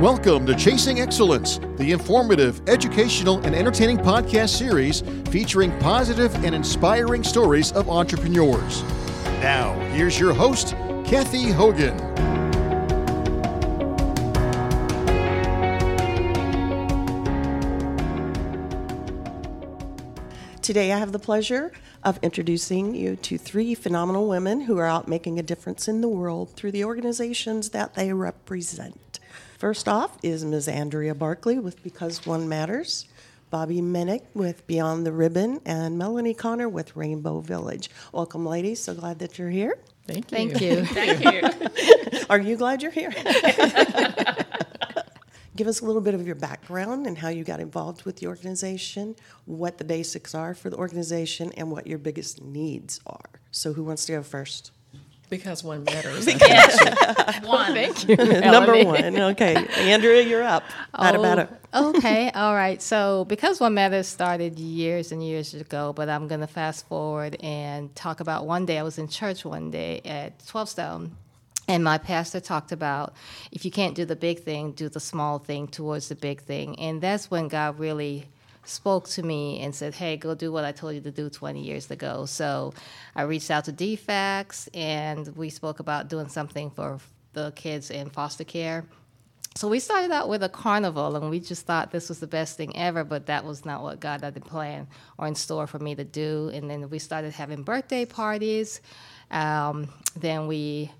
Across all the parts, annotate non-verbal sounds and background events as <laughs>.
Welcome to Chasing Excellence, the informative, educational, and entertaining podcast series featuring positive and inspiring stories of entrepreneurs. Now, here's your host, Cathy Hogan. Today, I have the pleasure of introducing you to three phenomenal women who are out making a difference in the world through the organizations that they represent. First off is Ms. Andrea Barclay with Because One Matters, Bobbie Menneg with Beyond the Ribbon, and Melanie Conner with Rainbow Village. Welcome, ladies. So glad that you're here. Thank you. Thank you. <laughs> Thank you. <laughs> Are you glad you're here? <laughs> Give us a little bit of your background and how you got involved with the organization, what the basics are for the organization, and what your biggest needs are. So, who wants to go first? Because one matters. Yes. <laughs> One. <laughs> Thank you. Number one. Okay. Andrea, you're up. Bada, bada. Oh, okay, all right. So, because One Matters started years and years ago, but I'm going to fast forward and talk about one day I was in church one day at 12 Stone, and my pastor talked about if you can't do the big thing, do the small thing towards the big thing. And that's when God really spoke to me and said, Hey, go do what I told you to do 20 years ago. So I reached out to DFCS and we spoke about doing something for the kids in foster care. So we started out with a carnival, and we just thought this was the best thing ever, but that was not what God had planned or in store for me to do. And then we started having birthday parties. Um, then we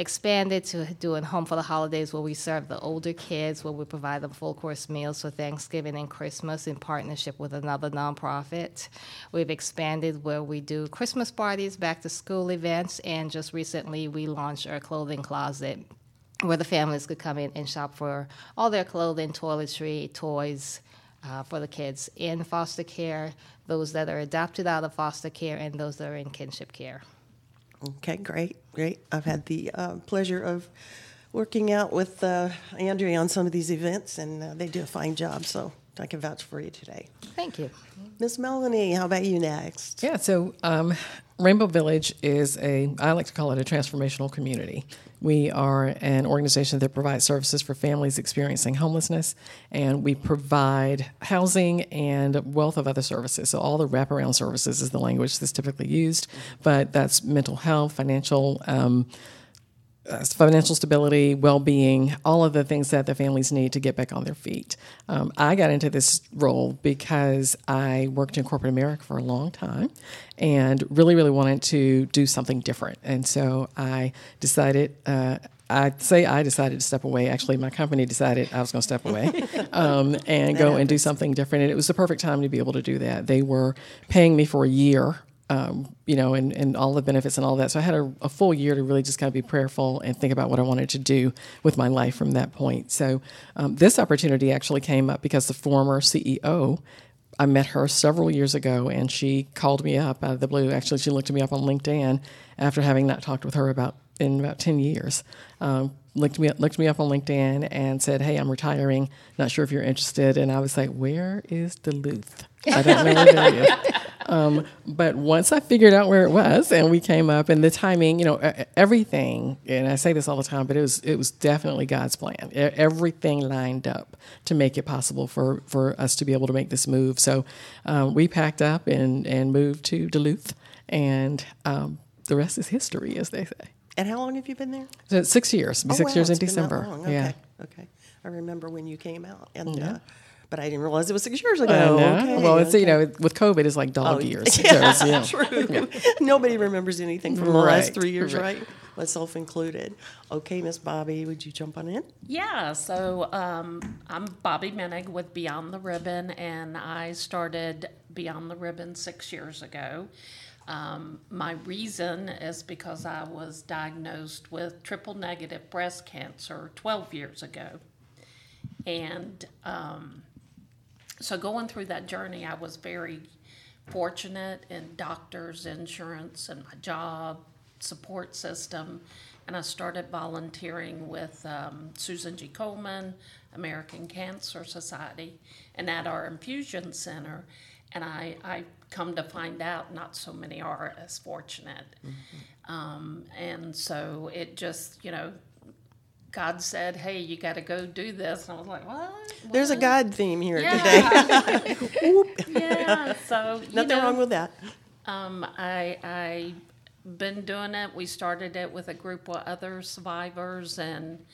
expanded to doing home for the holidays, where we serve the older kids, where we provide them full course meals for Thanksgiving and Christmas in partnership with another nonprofit. We've expanded where we do Christmas parties, back to school events, and just recently we launched our clothing closet where the families could come in and shop for all their clothing, toiletry, toys uh, for the kids in foster care, those that are adopted out of foster care, and those that are in kinship care. Okay, great, great. I've had the uh, pleasure of working out with uh, Andrea on some of these events, and uh, they do a fine job, so I can vouch for you today. Thank you. Miss Melanie, how about you next? Yeah, so um, Rainbow Village is a, I like to call it a transformational community. We are an organization that provides services for families experiencing homelessness, and we provide housing and wealth of other services. So, all the wraparound services is the language that's typically used, but that's mental health, financial. Um, financial stability, well-being, all of the things that the families need to get back on their feet. Um, I got into this role because I worked in corporate America for a long time, and really, really wanted to do something different. And so I decided. Uh, I'd say I decided to step away. Actually, my company decided I was going to step away <laughs> um, and go and do something different. And it was the perfect time to be able to do that. They were paying me for a year um, you know, and, and all the benefits and all that. So I had a, a, full year to really just kind of be prayerful and think about what I wanted to do with my life from that point. So um, this opportunity actually came up because the former CEO, I met her several years ago, and she called me up out of the blue. Actually, she looked me up on LinkedIn after having not talked with her about in about ten years. Um, looked me looked me up on LinkedIn and said, "Hey, I'm retiring. Not sure if you're interested." And I was like, "Where is Duluth? I don't know where is." <laughs> Um, but once I figured out where it was, and we came up, and the timing, you know, everything. And I say this all the time, but it was it was definitely God's plan. Everything lined up to make it possible for for us to be able to make this move. So um, we packed up and and moved to Duluth, and um, the rest is history, as they say. And how long have you been there? So six years. Be oh, six wow, years in December. Okay. Yeah. Okay. I remember when you came out, and Yeah. uh, but I didn't realize it was six years ago. I know. Okay, well, it's okay. you know with COVID, it's like dog Oh, years. <laughs> Yeah, So it's, true. <laughs> Nobody remembers anything from the last three years, right. right? Myself included. Okay, Miss Bobbie, would you jump on in? Yeah, so um, I'm Bobbie Menneg with Beyond the Ribbon, and I started Beyond the Ribbon six years ago. Um, my reason is because I was diagnosed with triple negative breast cancer 12 years ago. And um, so going through that journey, I was very fortunate in doctors, insurance, and my job support system. And I started volunteering with um, Susan G. Komen, American Cancer Society, and at our infusion center. And I, I come to find out not so many are as fortunate. Um, and so it just, you know, God said, "Hey, you got to go do this," and I was like, "What?" There's a God theme here today. <laughs> Yeah. yeah. So Nothing know, wrong with that. Um, I I been doing it. We started it with a group of other survivors, and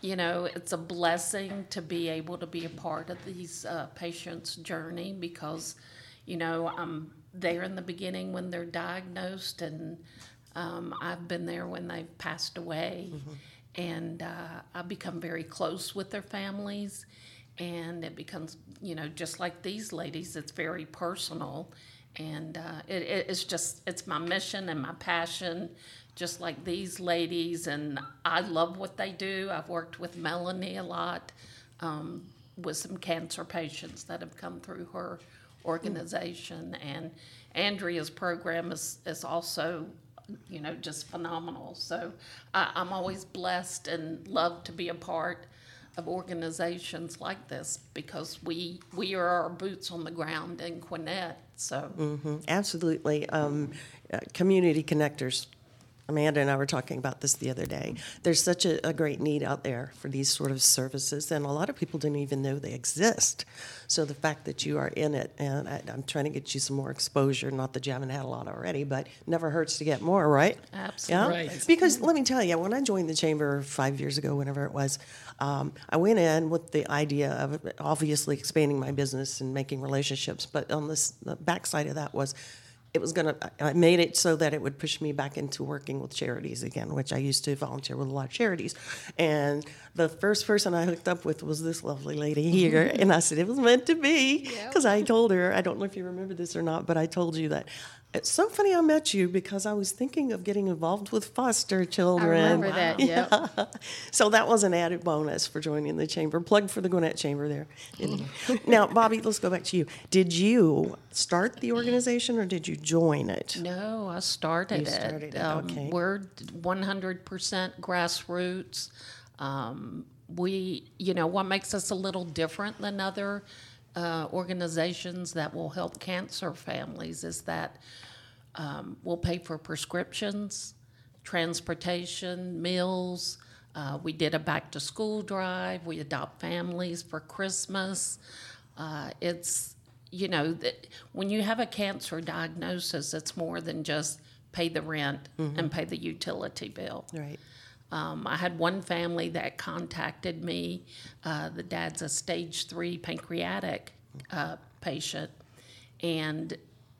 you know, it's a blessing to be able to be a part of these uh, patients' journey because, you know, I'm there in the beginning when they're diagnosed, and um, I've been there when they've passed away, and uh, I've become very close with their families, and it becomes, you know, just like these ladies, it's very personal, and uh, it, it, it's just it's my mission and my passion just like these ladies and i love what they do. I've worked with melanie a lot um, with some cancer patients that have come through her organization and andrea's program is, is also you know just phenomenal so I, i'm always blessed and love to be a part of organizations like this because we we are our boots on the ground in Gwinnett. So Mm, Absolutely. Um, uh, community connectors. Amanda and I were talking about this the other day. There's such a, a great need out there for these sort of services, and a lot of people didn't even know they exist. So the fact that you are in it, and I, I'm trying to get you some more exposure. Not that you haven't had a lot already, but never hurts to get more, right? Absolutely. Yeah? Right. Because let me tell you, when I joined the chamber five years ago, whenever it was, um, I went in with the idea of obviously expanding my business and making relationships. But on this, the backside of that was, it was going to. I made it so that it would push me back into working with charities again, which I used to volunteer with a lot of charities. And the first person I hooked up with was this lovely lady here, <laughs> and I said it was meant to be because I told her. I don't know if you remember this or not, but I told you that. It's so funny I met you because I was thinking of getting involved with foster children. I remember that. Yep. <laughs> So that was an added bonus for joining the chamber. Plug for the Gwinnett Chamber there. <laughs> now, Bobbie, let's go back to you. Did you start the organization or did you join it? No, I started You it. started it, Um, okay. We're 100% grassroots. Um, we, you know, what makes us a little different than other uh, organizations that will help cancer families is that um, we'll pay for prescriptions, transportation, meals. Uh, we did a back to school drive. We adopt families for Christmas. Uh, it's, you know, that when you have a cancer diagnosis, it's more than just pay the rent and pay the utility bill. Right. Um, I had one family that contacted me. Uh, the dad's a stage three pancreatic uh, patient, and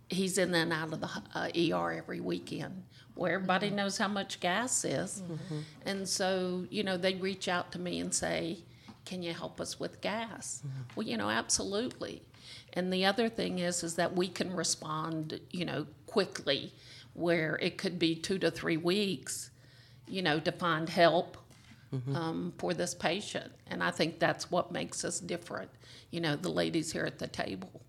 he's in and out of the uh, ER every weekend. Where everybody knows how much gas is, and so you know they reach out to me and say, "Can you help us with gas?" Well, you know, absolutely. And the other thing is, is that we can respond, you know, quickly, where it could be two to three weeks you know, to find help um, for this patient. And I think that's what makes us different, you know, the ladies here at the table.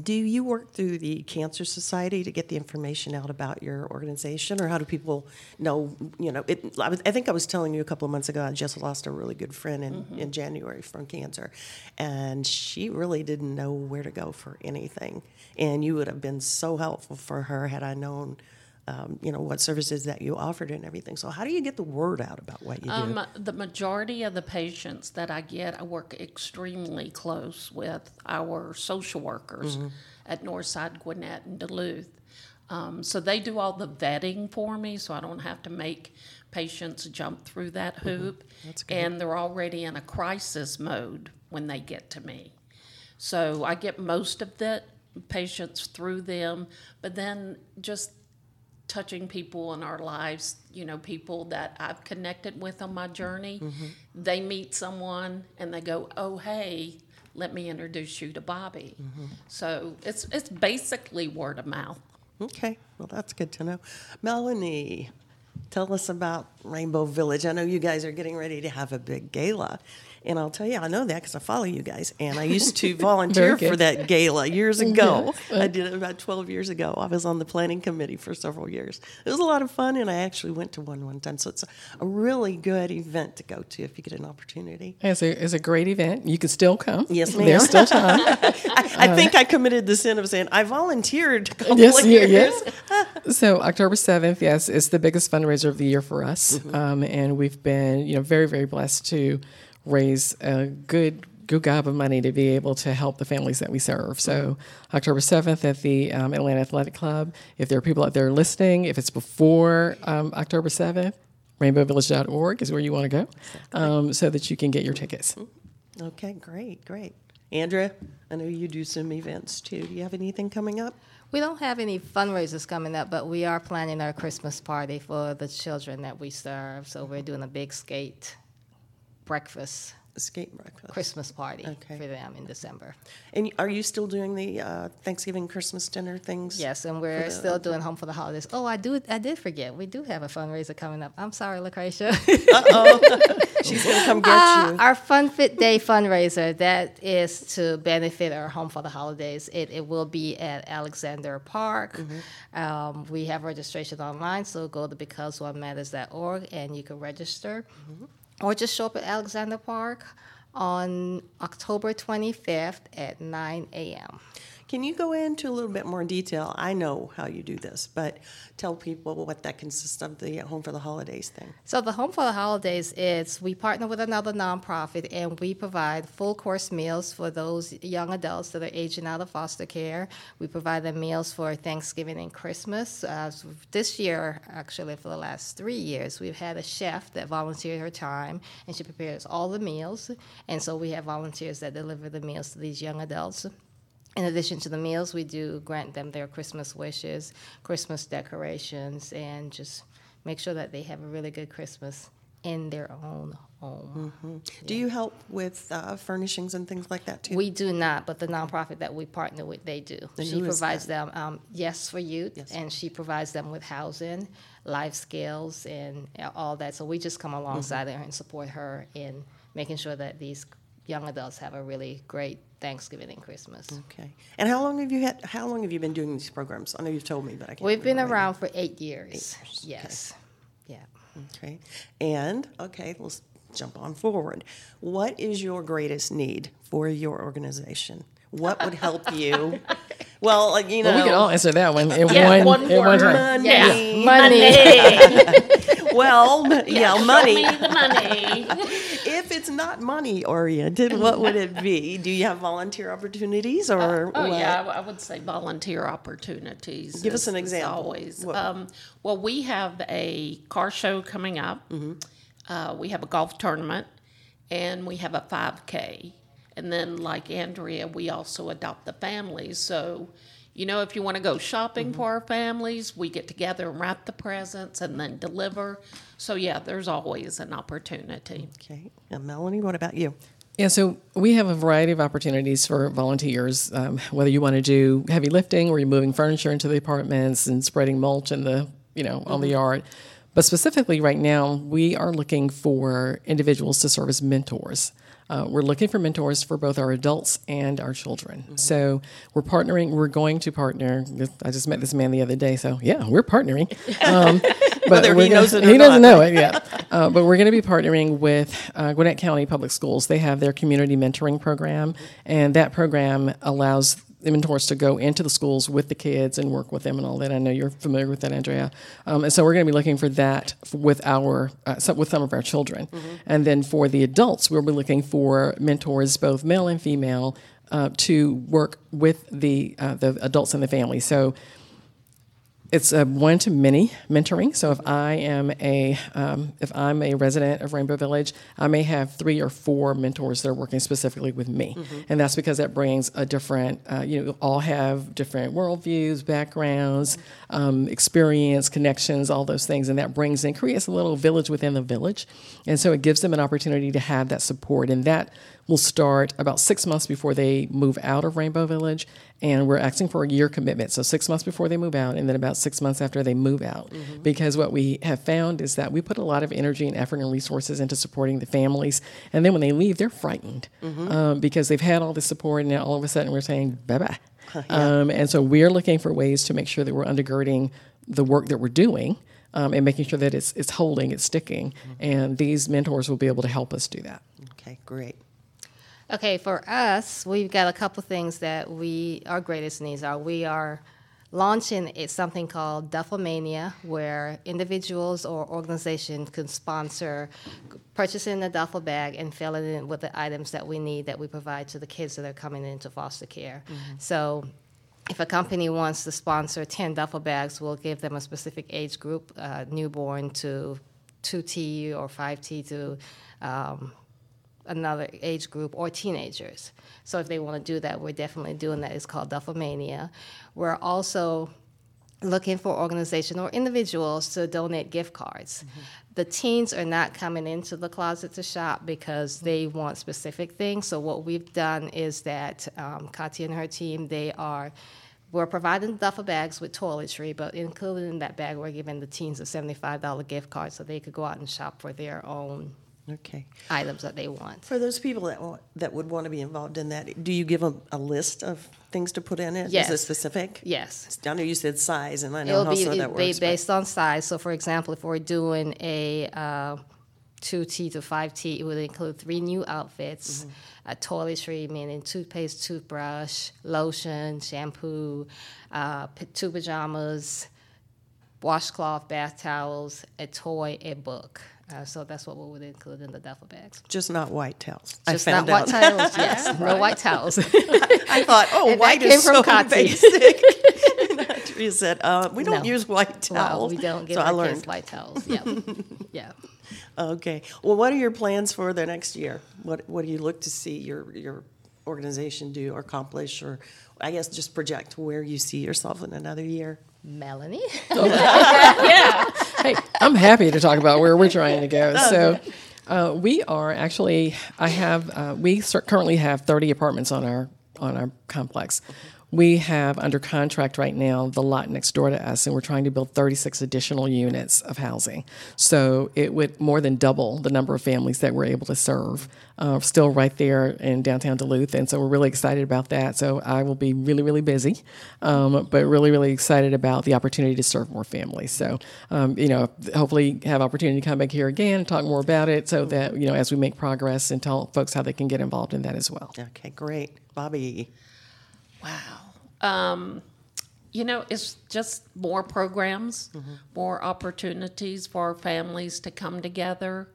Do you work through the Cancer Society to get the information out about your organization, or how do people know? You know, it, I, was, I think I was telling you a couple of months ago. I just lost a really good friend in, in January from cancer, and she really didn't know where to go for anything. And you would have been so helpful for her had I known. Um, you know what services that you offered and everything. So how do you get the word out about what you do? Um, the majority of the patients that I get, I work extremely close with our social workers at Northside Gwinnett and Duluth. Um, so they do all the vetting for me, so I don't have to make patients jump through that hoop. And they're already in a crisis mode when they get to me. So I get most of the patients through them, but then just touching people in our lives, you know, people that I've connected with on my journey, mm-hmm. they meet someone and they go, "Oh, hey, let me introduce you to Bobbie." Mm-hmm. So it's it's basically word of mouth. Okay, well, that's good to know. Melanie, tell us about Rainbow Village. I know you guys are getting ready to have a big gala. And I'll tell you, I know that because I follow you guys. And I used to <laughs> volunteer for that gala years ago. I did it about 12 years ago. I was on the planning committee for several years. It was a lot of fun, and I actually went to one one time. So it's a really good event to go to if you get an opportunity. It's a, it's a great event. You can still come. Yes, ma'am. There's still time. <laughs> I, I think I committed the sin of saying, I volunteered yes, yeah, yes. <laughs> so October 7th, yes, is the biggest fundraiser of the year for us. families, um, and we've been you know very very blessed to raise a good good gob of money to be able to help the families that we serve. So October seventh at the um, Atlanta Athletic Club. If there are people out there listening, if it's before um, October seventh. RainbowVillage.org is where you want to go, um, so that you can get your tickets. Okay, great, great. Andrea, I know you do some events too. Do you have anything coming up? We don't have any fundraisers coming up, but we are planning our Christmas party for the children that we serve. So we're doing a big skate breakfast Escape breakfast. Christmas party Okay. for them in December. And are you still doing the uh, Thanksgiving Christmas dinner things? Yes, and we're the- still doing Home for the Holidays. Oh, I do. I did forget. We do have a fundraiser coming up. I'm sorry, Lucretia. <laughs> She's gonna come get Uh, you. our Fun Fit Day fundraiser that is to benefit our Home for the Holidays. It, it will be at Alexander Park. Mm-hmm. Um, we have registration online, so go to becauseonematters.org and you can register, Mm-hmm. Or just show up at Alexander Park on October 25th at 9 a.m. Can you go into a little bit more detail? I know how you do this, but tell people what that consists of the Home for the Holidays thing. So the Home for the Holidays is we partner with another nonprofit and we provide full course meals for those young adults that are aging out of foster care. We provide them meals for Thanksgiving and Christmas. Uh, this year, actually, for the last three years, we've had a chef that volunteered her time and she prepares all the meals. And so we have volunteers that deliver the meals to these young adults. In addition to the meals, we do grant them their Christmas wishes, Christmas decorations, and just make sure that they have a really good Christmas in their own home. Do you help with uh, furnishings and things like that too? We do not, but the nonprofit that we partner with, they do. She provides them um, Yes for Youth, Yes. and she provides them with housing, life skills, and all that. So we just come alongside Mm-hmm. her and support her in making sure that these young adults have a really great Thanksgiving and Christmas. okay. And how long have you had? How long have you been doing these programs? I know you've told me, but I can't. We've been remember right around for eight years. years, okay. Yes. Yeah. Okay. And okay, let's jump on forward. What is your greatest need for your organization? What would help <laughs> you? well, like, you know, Well, we can all answer that one in Yeah, one, one in one word. time. money. Yeah. Money. <laughs> Well, m- yeah, Show money. me the money. <laughs> If it's not money oriented, what would it be? <laughs> Do you have volunteer opportunities or Oh what? yeah, I I would say volunteer opportunities. Give us an example. Always. Um, well, we have a car show coming up. Mm-hmm. Uh, we have a golf tournament, and we have a 5K. And then, like Andrea, we also adopt the families. So, you know, if you want to go shopping Mm-hmm. for our families, we get together and wrap the presents and then deliver. So, yeah, there's always an opportunity. Okay. Now, Melanie, what about you? Yeah, so we have a variety of opportunities for volunteers. Um, whether you want to do heavy lifting, or you're moving furniture into the apartments and spreading mulch in the you know on the yard, but specifically right now we are looking for individuals to serve as mentors. Uh, we're looking for mentors for both our adults and our children. So we're partnering. We're going to partner. I just met this man the other day, so yeah, we're partnering. <laughs> Um, but he gonna- knows it or <laughs> he doesn't know it yet. <laughs> Uh, but we're going to be partnering with uh, Gwinnett County Public Schools. They have their community mentoring program, and that program allows mentors to go into the schools with the kids and work with them and all that. I know you're familiar with that, Andrea. Um, and so we're going to be looking for that with our uh, some, with some of our children, and then for the adults, we'll be looking for mentors, both male and female, uh, to work with the uh, the adults in the family. So it's a one to many mentoring. So if I am a um, if I'm a resident of Rainbow Village, I may have three or four mentors that are working specifically with me, and that's because that brings a different. Uh, you know, all have different worldviews, backgrounds, um, experience, connections, all those things, and that brings and creates a little village within the village, and so it gives them an opportunity to have that support, and that will start about six months before they move out of Rainbow Village. And we're asking for a year commitment. So, six months before they move out, and then about six months after they move out. Because what we have found is that we put a lot of energy and effort and resources into supporting the families. And then when they leave, they're frightened um, because they've had all this support, and now all of a sudden we're saying bye bye. <laughs> um, and so, we're looking for ways to make sure that we're undergirding the work that we're doing. Um, and making sure that it's, it's holding, it's sticking. And these mentors will be able to help us do that. Okay, great. Okay, for us, we've got a couple things that we our greatest needs are. We are launching something called Duffelmania, where individuals or organizations can sponsor purchasing a duffel bag and filling it in with the items that we need that we provide to the kids that are coming into foster care. So if a company wants to sponsor 10 duffel bags, we'll give them a specific age group, uh, newborn to 2T or 5T to um, another age group or teenagers. So if they want to do that, we're definitely doing that. It's called Duffelmania. We're also looking for organizations or individuals to donate gift cards. The teens are not coming into the closet to shop because they want specific things. So what we've done is that um, Katya and her team, they are we're providing duffel bags with toiletry, but included in that bag, we're giving the teens a $75 gift card so they could go out and shop for their own Okay. items that they want. For those people that want, that would want to be involved in that, do you give them a list of things to put in it? Is Yes. Is it specific? Yes. I know you said size, and I know It'll how be of that it'll be works. but- based on size. So, for example, if we're doing a uh, 2T to 5T, it would include three new outfits Mm-hmm. a toiletry, meaning toothpaste, toothbrush, lotion, shampoo, uh, two pajamas, washcloth, bath towels, a toy, a book. Uh, so that's what we would include in the duffel bags. Just not white towels. Just I not found white out. towels, yes. <laughs> No white towels. <laughs> I thought, oh, And white is so Kati. basic. <laughs> And Andrea said, uh, we don't No. use white towels. we don't give so I our learned. kids white towels. Yeah. yeah. Okay. Well, what are your plans for the next year? What What do you look to see your your organization do or accomplish, or I guess just project where you see yourself in another year? Melanie? <laughs> <laughs> Yeah. Hey, I'm happy to talk about where we're trying to go. <laughs> So, uh, we are actually. I have. Uh, we cer- currently have 30 apartments on our on our complex. We have under contract right now the lot next door to us, and we're trying to build 36 additional units of housing. So it would more than double the number of families that we're able to serve. Uh, still right there in downtown Duluth, and so we're really excited about that. So I will be really, really busy, um, but really, really excited about the opportunity to serve more families. So um, you know, hopefully have opportunity to come back here again and talk more about it, so that you know as we make progress and tell folks how they can get involved in that as well. Okay, great, Bobbie. Um, you know, it's just more programs, mm-hmm. more opportunities for our families to come together.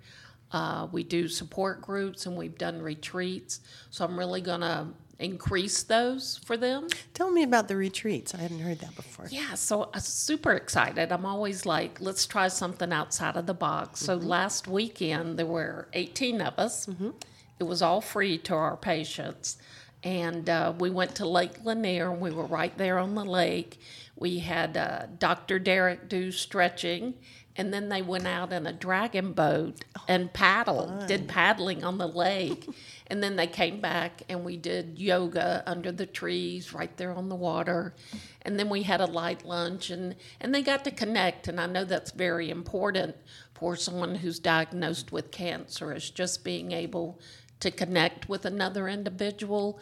Uh, we do support groups and we've done retreats. So I'm really going to increase those for them. Tell me about the retreats. I hadn't heard that before. Yeah, so I'm super excited. I'm always like, let's try something outside of the box. So mm-hmm. last weekend, there were 18 of us. Mm-hmm. It was all free to our patients. And uh, we went to Lake Lanier, and we were right there on the lake. We had uh, Dr. Derek do stretching, and then they went out in a dragon boat and paddled, did paddling on the lake. <laughs> And then they came back and we did yoga under the trees right there on the water. And then we had a light lunch and, and they got to connect. And I know that's very important for someone who's diagnosed with cancer is just being able to connect with another individual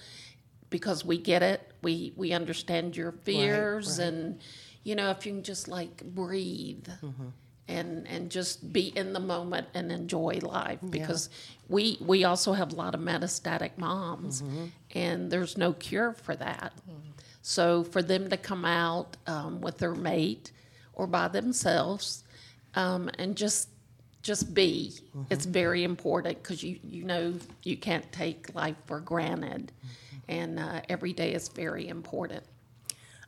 because we get it. We we understand your fears and you know if you can just like breathe and and just be in the moment and enjoy life because we we also have a lot of metastatic moms and there's no cure for that. So for them to come out um, with their mate or by themselves um, and just just be it's very important because you you know you can't take life for granted and uh, every day is very important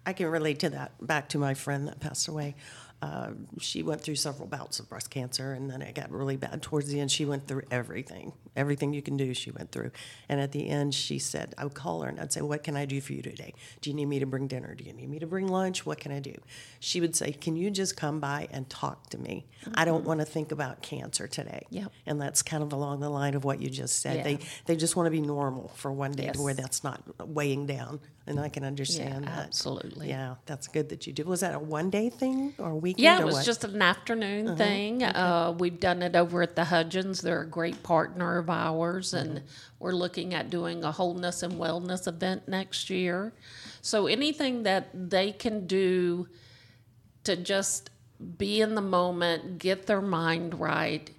I can relate to that. Back to my friend that passed away. Uh, she went through several bouts of breast cancer, and then it got really bad. Towards the end, she went through everything. Everything you can do, she went through. And at the end, she said, I would call her and I'd say, What can I do for you today? Do you need me to bring dinner? Do you need me to bring lunch? What can I do? She would say, Can you just come by and talk to me? I don't want to think about cancer today. Yep. And that's kind of along the line of what you just said. Yeah. They, they just want to be normal for one day Yes. to where that's not weighing down. And I can understand that. absolutely. Yeah, that's good that you did. Was that a one day thing or a weekend? yeah it was what? just an afternoon thing uh, we've done it over at the hudgens they're a great partner of ours and we're looking at doing a wholeness and wellness event next year. So anything that they can do to just be in the moment get their mind right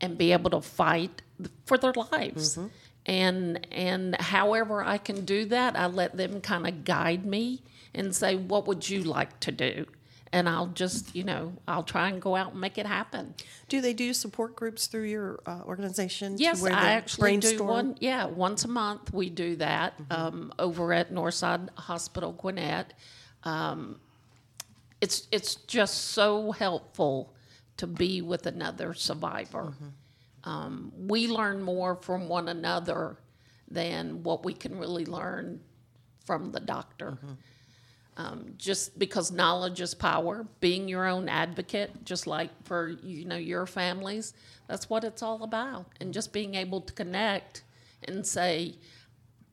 and be able to fight for their lives. Mm-hmm. And and however I can do that, I let them kind of guide me and say, "What would you like to do?" And I'll just, you know, I'll try and go out and make it happen. Do they do support groups through your uh, organization? Yes, I actually do one. Yeah, once a month we do that Mm-hmm. um, over at Northside Hospital Gwinnett. Um, it's it's just so helpful to be with another survivor. Mm-hmm. Um, we learn more from one another than what we can really learn from the doctor. Mm-hmm. Um, just because knowledge is power, being your own advocate, just like for you know your families, that's what it's all about. And just being able to connect and say,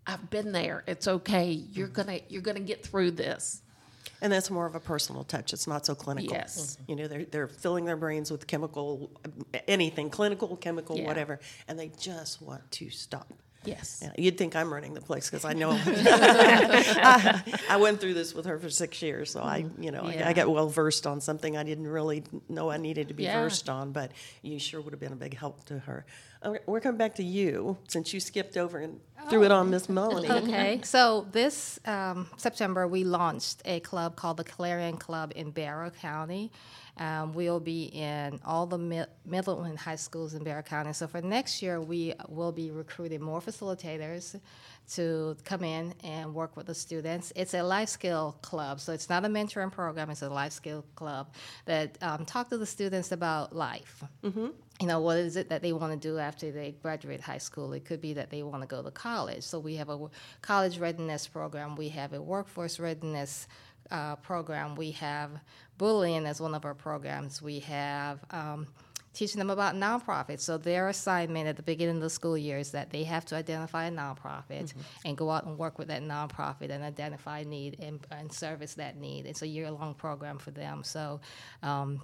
"I've been there. It's okay. You're gonna you're gonna get through this." And that's more of a personal touch. It's not so clinical. Yes. You know, they're, they're filling their brains with chemical, anything, clinical, chemical, Yeah. whatever, and they just want to stop. Yes. Yeah, you'd think I'm running the place because I know <laughs> I, <laughs> I went through this with her for six years, so I, you know, I, Yeah. I got well versed on something I didn't really know I needed to be Yeah. versed on. But you sure would have been a big help to her. Okay, We're coming back to you since you skipped over and threw it on Miss Melanie. <laughs> Okay, so this um, September we launched a club called the Clarion Club in Barrow County. Um, we'll be in all the mi- middle and high schools in Barrow County. So for next year, we will be recruiting more facilitators to come in and work with the students. It's a life skill club, so it's not a mentoring program. It's a life skill club that um, talk to the students about life you know, what is it that they want to do after they graduate high school? It could be that they want to go to college. So we have a college readiness program. We have a workforce readiness uh, program. We have bullying as one of our programs. We have um, teaching them about nonprofits. So their assignment at the beginning of the school year is that they have to identify a nonprofit and go out and work with that nonprofit and identify need and, and service that need. It's a year-long program for them. So um,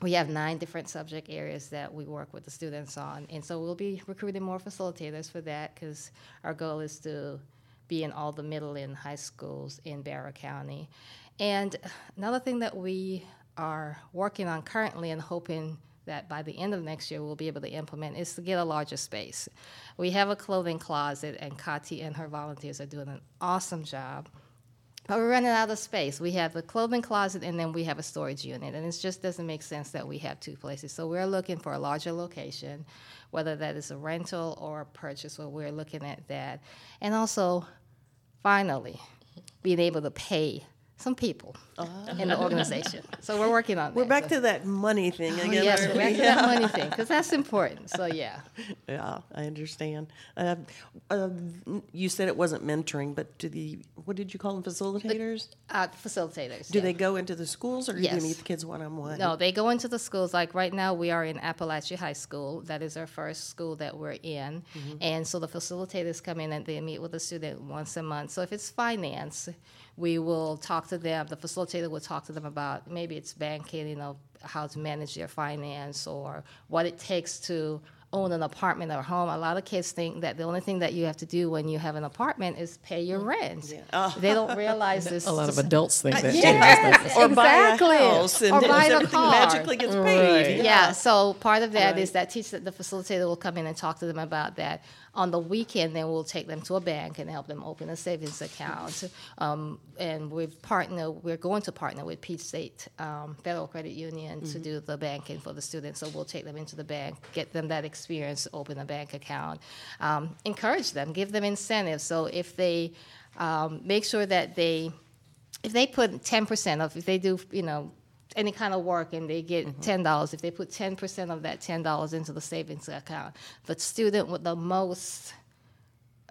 we have nine different subject areas that we work with the students on. And so we'll be recruiting more facilitators for that because our goal is to be in all the middle and high schools in Barrow County. And another thing that we are working on currently and hoping that by the end of next year we'll be able to implement is to get a larger space. We have a clothing closet, and Kati and her volunteers are doing an awesome job. But we're running out of space. We have the clothing closet and then we have a storage unit. And it just doesn't make sense that we have two places. So we're looking for a larger location, whether that is a rental or a purchase, where we're looking at that. And also, finally, being able to pay some people in the organization. So we're working on <laughs> that. We're back So- to that money thing Oh, again. yes, we're back we? to that <laughs> money thing because that's important. So yeah. <laughs> Yeah, I understand. Uh, uh, you said it wasn't mentoring, but do the what did you call them? Facilitators? Uh, facilitators. Do yeah. they go into the schools, or do Yes. you meet the kids one on one? No, they go into the schools. Like right now, we are in Apalachee High School. That is our first school that we're in. And so the facilitators come in and they meet with the student once a month. So if it's finance, we will talk to them. The facilitator will talk to them about maybe it's banking, you know, how to manage their finance or what it takes to own an apartment or home. A lot of kids think that the only thing that you have to do when you have an apartment is pay your rent. They don't realize <laughs> this. A lot of adults think that <laughs> too. Yes, or buy a house and or buy a everything car. magically gets paid. Right. Yeah. so part of that is Right. that teach that the facilitator will come in and talk to them about that. On the weekend, then we'll take them to a bank and help them open a savings account. Um, and we've partnered, we're going to partner with Peach State um, Federal Credit Union to do the banking for the students. So we'll take them into the bank, get them that experience, open a bank account, um, encourage them, give them incentives. So if they um, make sure that they if they put ten percent of if they do you know any kind of work and they get ten dollars, if they put ten percent of that ten dollars into the savings account, the student with the most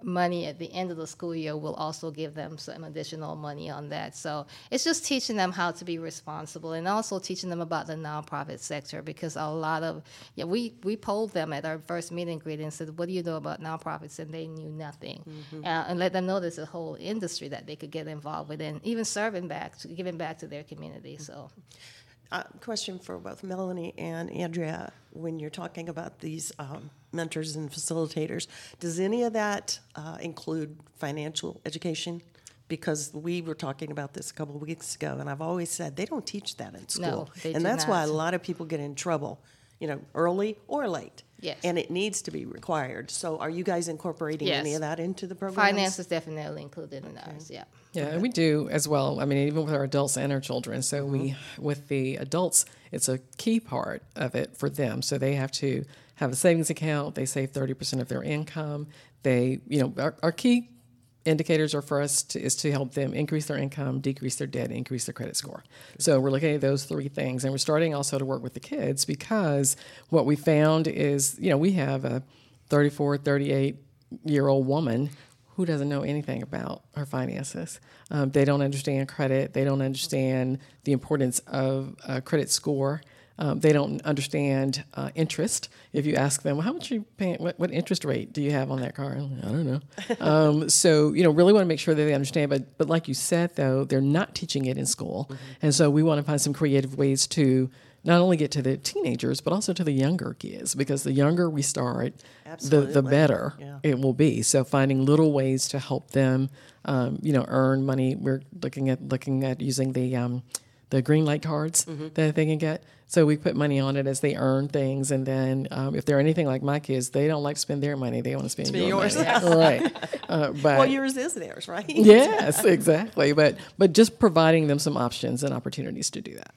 money at the end of the school year will also give them some additional money on that. So it's just teaching them how to be responsible and also teaching them about the nonprofit sector because a lot of yeah we we polled them at our first meeting greet and said what do you know about nonprofits? And they knew nothing. Uh, and let them know there's a whole industry that they could get involved with and even serving back to giving back to their community so Uh, question for both Melanie and Andrea. When you're talking about these um, mentors and facilitators, does any of that uh, include financial education? Because we were talking about this a couple of weeks ago, and I've always said they don't teach that in school, they and that's why a lot of people get in trouble, you know, early or late. Yes. And it needs to be required. So are you guys incorporating any of that into the program? Finance is definitely included in ours. Yeah. Yeah, and we do as well. I mean, even with our adults and our children. So we, mm-hmm. with the adults, it's a key part of it for them. So they have to have a savings account. They save thirty percent of their income. They, you know, our, our key indicators are for us to, is to help them increase their income, decrease their debt, increase their credit score. So we're looking at those three things, and we're starting also to work with the kids because what we found is, you know, we have a 34, 38 year old woman who doesn't know anything about her finances. Um, they don't understand credit. They don't understand the importance of a credit score. Um, they don't understand uh, interest. If you ask them, well, how much are you paying? What, what interest rate do you have on that car? I don't know. <laughs> um, so you know, really want to make sure that they understand. But but like you said, though, they're not teaching it in school, and so we want to find some creative ways to not only get to the teenagers but also to the younger kids because the younger we start, the the better Yeah. it will be. So finding little ways to help them, um, you know, earn money. We're looking at looking at using the um, the green light cards Mm-hmm. that they can get. So we put money on it as they earn things, and then um, if they're anything like my kids, they don't like to spend their money; they want to spend, Spend your yours. money. <laughs> right? Uh, but Well, yours is theirs, right? yes, exactly. But but just providing them some options and opportunities to do that.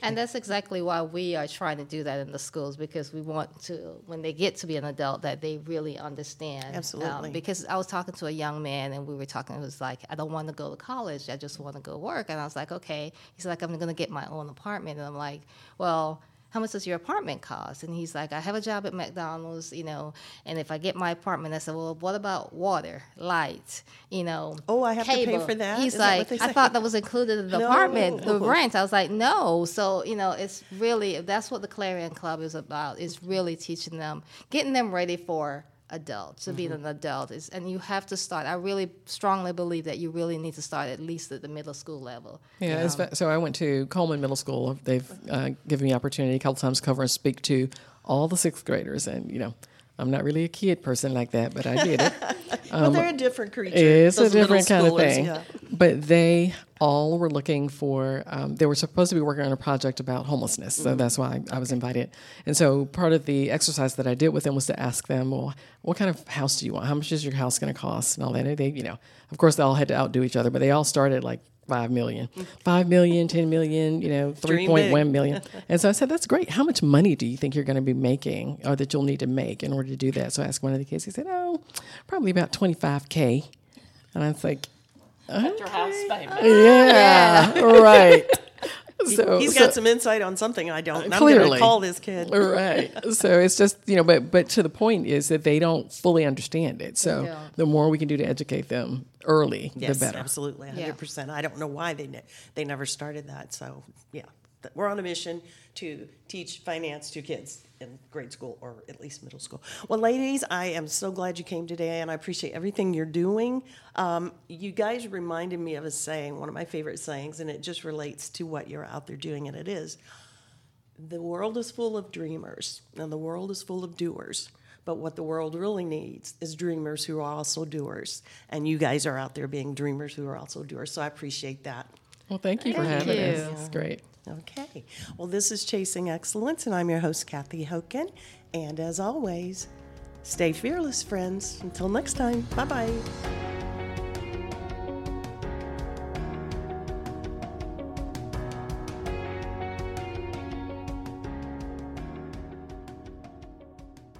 And that's exactly why we are trying to do that in the schools because we want to, when they get to be an adult, that they really understand. Um, Absolutely. because I was talking to a young man and we were talking, it was like, I don't want to go to college, I just want to go work. And I was like, okay. He's like, I'm going to get my own apartment. And I'm like, well, how much does your apartment cost? And he's like, I have a job at McDonald's, you know, and if I get my apartment, I said, well, what about water, light, you know? Oh, I have to pay cable? for that? He's Is like, they I thought that was included in the <laughs> apartment, the rent. I was like, no. So, you know, it's really, that's what the Clarion Club is about, is really teaching them, getting them ready for adults, to Mm-hmm. being an adult. Is, and you have to start, I really strongly believe that you really need to start at least at the middle school level. Yeah, so I went to Coleman Middle School. They've uh, given me opportunity a couple times to cover and speak to all the sixth graders, and you know, I'm not really a kid person like that, but I did it. <laughs> well, they're a different creature. It's a those middle different kind of thing. yeah. But they all were looking for, um, they were supposed to be working on a project about homelessness. So Mm-hmm. that's why I was invited. And so part of the exercise that I did with them was to ask them, well, what kind of house do you want? How much is your house going to cost? And all that. And they, you know, of course, they all had to outdo each other, but they all started like 5 million, 5 million, 10 million, you know, 3.1 million. <laughs> And so I said, that's great. How much money do you think you're going to be making or that you'll need to make in order to do that? So I asked one of the kids, he said, oh, probably about 25K. And I was like, At your house payment. yeah, right. <laughs> So he's got some insight on something I don't. And I'm going Clearly. to call this kid. right. So it's just you know, but but to the point is that they don't fully understand it. So Yeah. the more we can do to educate them early, Yes, the better. absolutely, Yeah. 100%. I don't know why they ne- they never started that. So, yeah, we're on a mission to teach finance to kids in grade school or at least middle school. Well, ladies, I am so glad you came today, and I appreciate everything you're doing. Um, you guys reminded me of a saying, one of my favorite sayings, and it just relates to what you're out there doing, and it is the world is full of dreamers, and the world is full of doers. But what the world really needs is dreamers who are also doers. And you guys are out there being dreamers who are also doers. So I appreciate that. Well, thank you for having you. us. It's great. Okay. Well, this is Chasing Excellence, and I'm your host, Cathy Hogan. And as always, stay fearless, friends. Until next time, bye bye.